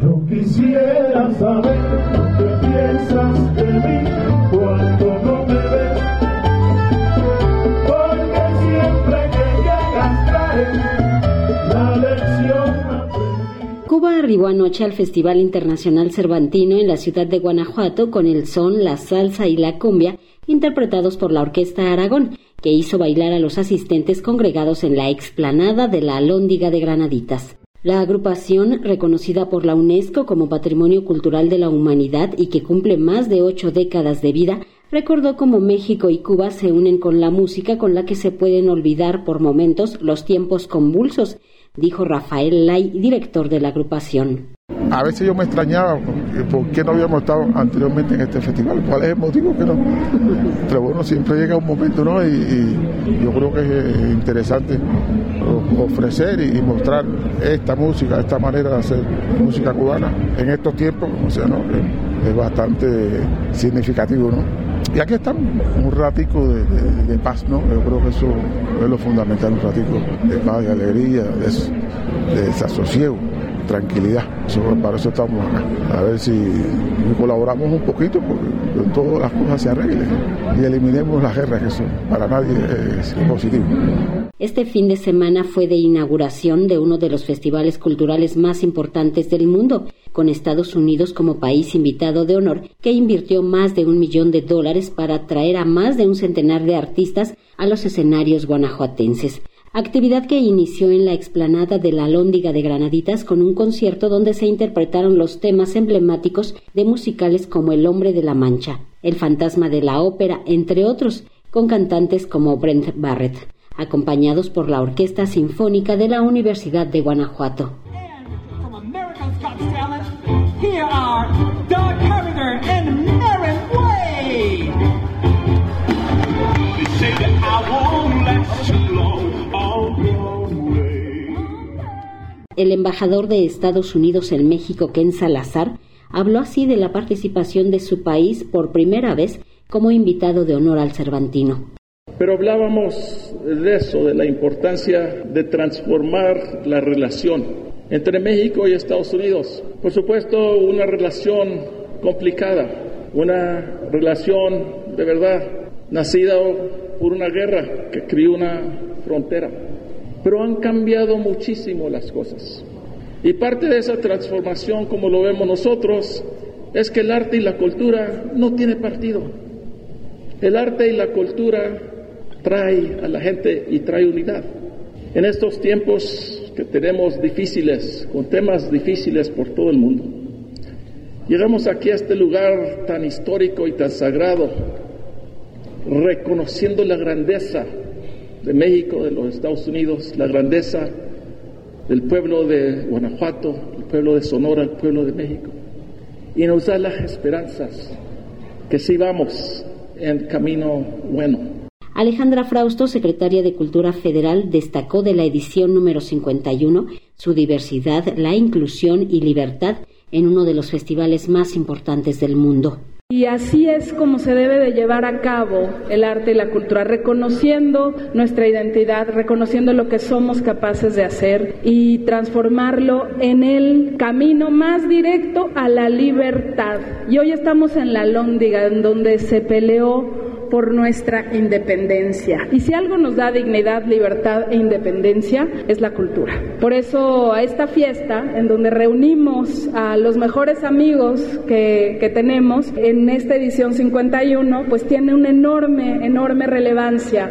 Yo quisiera saber qué piensas de mí cuando no me ves. Porque siempre que llegas la lección. Cuba arribó anoche al Festival Internacional Cervantino en la ciudad de Guanajuato con el son, la salsa y la cumbia interpretados por la Orquesta Aragón, que hizo bailar a los asistentes congregados en la explanada de la Alhóndiga de Granaditas. La agrupación, reconocida por la UNESCO como Patrimonio Cultural de la Humanidad y que cumple más de ocho décadas de vida, recordó cómo México y Cuba se unen con la música con la que se pueden olvidar por momentos los tiempos convulsos, dijo Rafael Lai, director de la agrupación. A veces yo me extrañaba por qué no habíamos estado anteriormente en este festival, cuál es el motivo que no. Pero bueno, siempre llega un momento, ¿no? Y, yo creo que es interesante ofrecer y mostrar esta música, esta manera de hacer música cubana en estos tiempos, o sea, ¿no? Es bastante significativo, ¿no? Y aquí estamos, un ratico de, paz, ¿no? Yo creo que eso es lo fundamental, un ratico de paz, de alegría, de, de desasosiego tranquilidad. Para eso estamos acá. A ver si colaboramos un poquito porque todas las cosas se arreglen y eliminemos las guerras, que eso para nadie es positivo. Este fin de semana fue de inauguración de uno de los festivales culturales más importantes del mundo, con Estados Unidos como país invitado de honor, que invirtió más de un millón de dólares para traer a más de un centenar de artistas a los escenarios guanajuatenses actividad que inició en la explanada de la Lóndiga de Granaditas con un concierto donde se interpretaron los temas emblemáticos de musicales como El hombre de la Mancha, El fantasma de la ópera, entre otros, con cantantes como Brent Barrett, acompañados por la Orquesta Sinfónica de la Universidad de Guanajuato. El embajador de Estados Unidos en México, Ken Salazar, habló así de la participación de su país por primera vez como invitado de honor al Cervantino. Pero hablábamos de eso, de la importancia de transformar la relación entre México y Estados Unidos. Por supuesto, una relación complicada, una relación de verdad nacida por una guerra que crió una frontera. Pero han cambiado muchísimo las cosas. Y parte de esa transformación, como lo vemos nosotros, es que el arte y la cultura no tiene partido. El arte y la cultura trae a la gente y trae unidad. En estos tiempos que tenemos difíciles, con temas difíciles por todo el mundo, llegamos aquí a este lugar tan histórico y tan sagrado, reconociendo la grandeza de México, de los Estados Unidos, la grandeza del pueblo de Guanajuato, el pueblo de Sonora, el pueblo de México. Y nos da las esperanzas que sí vamos en camino bueno. Alejandra Frausto, secretaria de Cultura Federal, destacó de la edición número 51 su diversidad, la inclusión y libertad en uno de los festivales más importantes del mundo. Y así es como se debe de llevar a cabo el arte y la cultura, reconociendo nuestra identidad, reconociendo lo que somos capaces de hacer y transformarlo en el camino más directo a la libertad. Y hoy estamos en la Lóndiga, en donde se peleó por nuestra independencia. Y si algo nos da dignidad, libertad e independencia, es la cultura. Por eso a esta fiesta, en donde reunimos a los mejores amigos que, que tenemos, en esta edición 51, pues tiene una enorme, enorme relevancia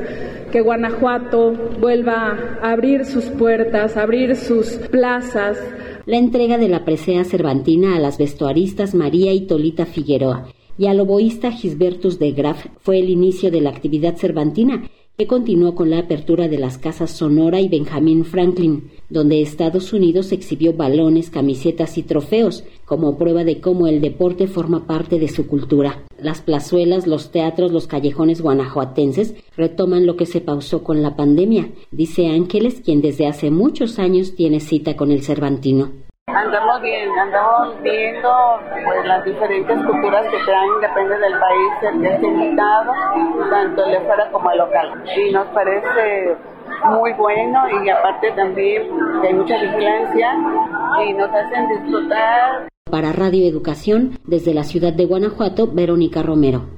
que Guanajuato vuelva a abrir sus puertas, abrir sus plazas. La entrega de la presea cervantina a las vestuaristas María y Tolita Figueroa y al oboísta Gisbertus de Graf fue el inicio de la actividad cervantina, que continuó con la apertura de las casas Sonora y Benjamin Franklin, donde Estados Unidos exhibió balones, camisetas y trofeos, como prueba de cómo el deporte forma parte de su cultura. Las plazuelas, los teatros, los callejones guanajuatenses retoman lo que se pausó con la pandemia, dice Ángeles, quien desde hace muchos años tiene cita con el Cervantino. Andamos bien, andamos viendo pues, las diferentes culturas que traen, depende del país el que esté invitado, tanto el de fuera como el local. Y nos parece muy bueno y aparte también hay mucha vigilancia y nos hacen disfrutar. Para Radio Educación, desde la ciudad de Guanajuato, Verónica Romero.